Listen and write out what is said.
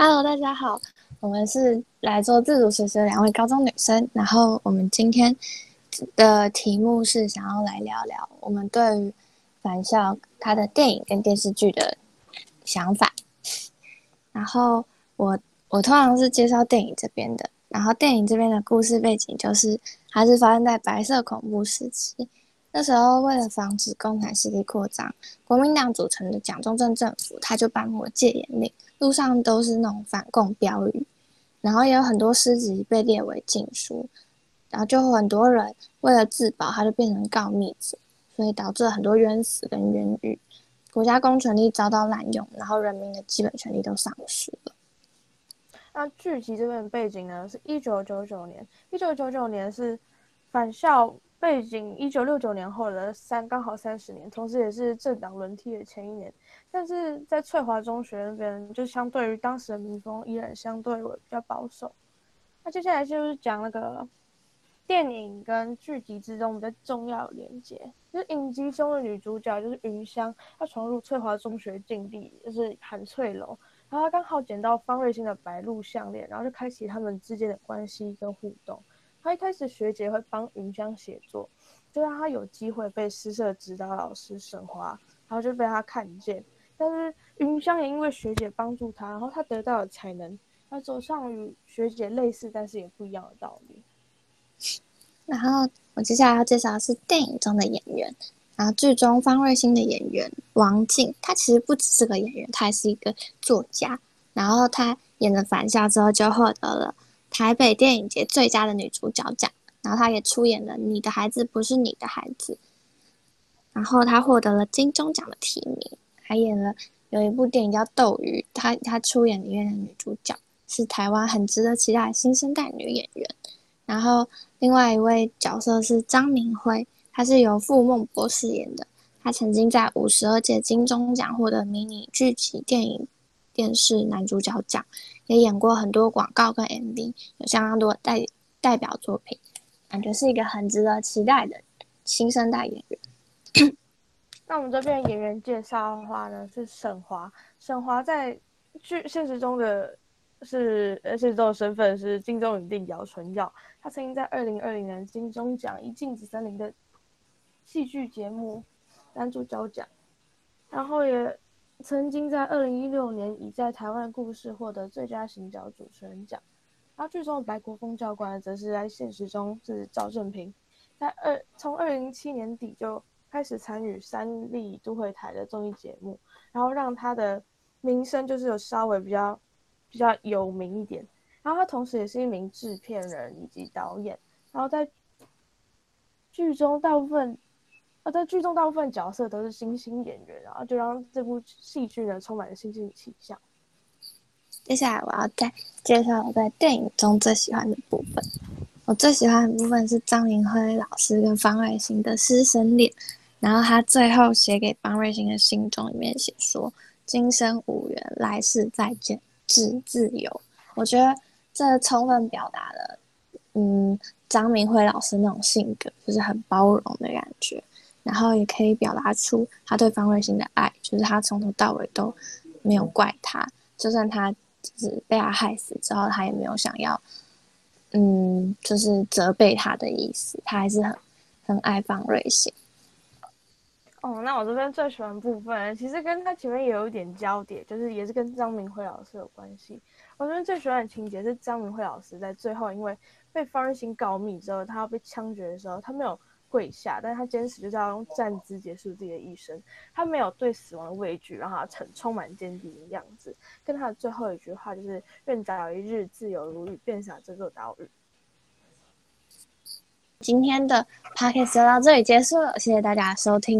Hello，大家好，我们是来做自主学习的两位高中女生。然后我们今天的题目是想要来聊聊我们对于返校它的电影跟电视剧的想法。然后我我通常是介绍电影这边的，然后电影这边的故事背景就是还是发生在白色恐怖时期。那时候，为了防止共产势力扩张，国民党组成的蒋中正政府他就颁布戒严令，路上都是那种反共标语，然后也有很多诗集被列为禁书，然后就很多人为了自保，他就变成告密者，所以导致了很多冤死跟冤狱，国家公权力遭到滥用，然后人民的基本权利都丧失了。那剧集这边背景呢，是一九九九年，一九九九年是返校。背景一九六九年后的三刚好三十年，同时也是政党轮替的前一年。但是在翠华中学那边，就相对于当时的民风依然相对为比较保守。那接下来就是讲那个电影跟剧集之中比较重要的连接，就是影集中的女主角就是云香，她闯入翠华中学禁地，就是韩翠楼，然后她刚好捡到方瑞欣的白鹿项链，然后就开启他们之间的关系跟互动。他一开始学姐会帮云香写作，就让他有机会被诗社指导老师沈华，然后就被他看见。但是云香也因为学姐帮助他，然后他得到了才能，他走上与学姐类似但是也不一样的道路。然后我接下来要介绍的是电影中的演员，然后剧中方瑞欣的演员王静，她其实不只是个演员，她还是一个作家。然后她演了《返校》之后就获得了。台北电影节最佳的女主角奖，然后她也出演了《你的孩子不是你的孩子》，然后她获得了金钟奖的提名，还演了有一部电影叫《斗鱼》，她她出演里面的女主角是台湾很值得期待的新生代女演员。然后另外一位角色是张明辉，她是由傅孟博饰演的，她曾经在五十二届金钟奖获得迷你剧集电影。电视男主角奖，也演过很多广告跟 MV，有相当多代代表作品，感觉是一个很值得期待的新生代演员。那我们这边演员介绍的话呢，是沈华。沈华在剧现实中的是呃现实中的身份是金钟影帝姚纯耀，他曾经在二零二零年金钟奖一《镜子森林》的戏剧节目男主角奖，然后也。曾经在二零一六年已在台湾故事获得最佳行脚主持人奖，而剧中的白国峰教官则是在现实中是赵正平，在二从二零一七年底就开始参与三立都会台的综艺节目，然后让他的名声就是有稍微比较比较有名一点，然后他同时也是一名制片人以及导演，然后在剧中大部分。在剧中大部分角色都是新兴演员，然后就让这部戏剧呢充满了新兴气象。接下来我要再介绍我在电影中最喜欢的部分。我最喜欢的部分是张明辉老师跟方瑞欣的师生恋。然后他最后写给方瑞欣的信中里面写说：“今生无缘，来世再见，致自由。”我觉得这充分表达了，嗯，张明辉老师那种性格，就是很包容的感觉。然后也可以表达出他对方瑞欣的爱，就是他从头到尾都没有怪他，就算他就是被他害死之后，他也没有想要，嗯，就是责备他的意思，他还是很很爱方瑞欣。哦，那我这边最喜欢部分，其实跟他前面也有一点交叠，就是也是跟张明辉老师有关系。我这边最喜欢的情节是张明辉老师在最后因为被方瑞欣告密之后，他要被枪决的时候，他没有。跪下，但是他坚持就是要用站姿结束自己的一生。他没有对死亡的畏惧，让他成充满坚定的样子。跟他的最后一句话就是“愿早一日自由如雨，遍洒这座岛屿”。今天的 podcast 就到这里结束了，谢谢大家的收听。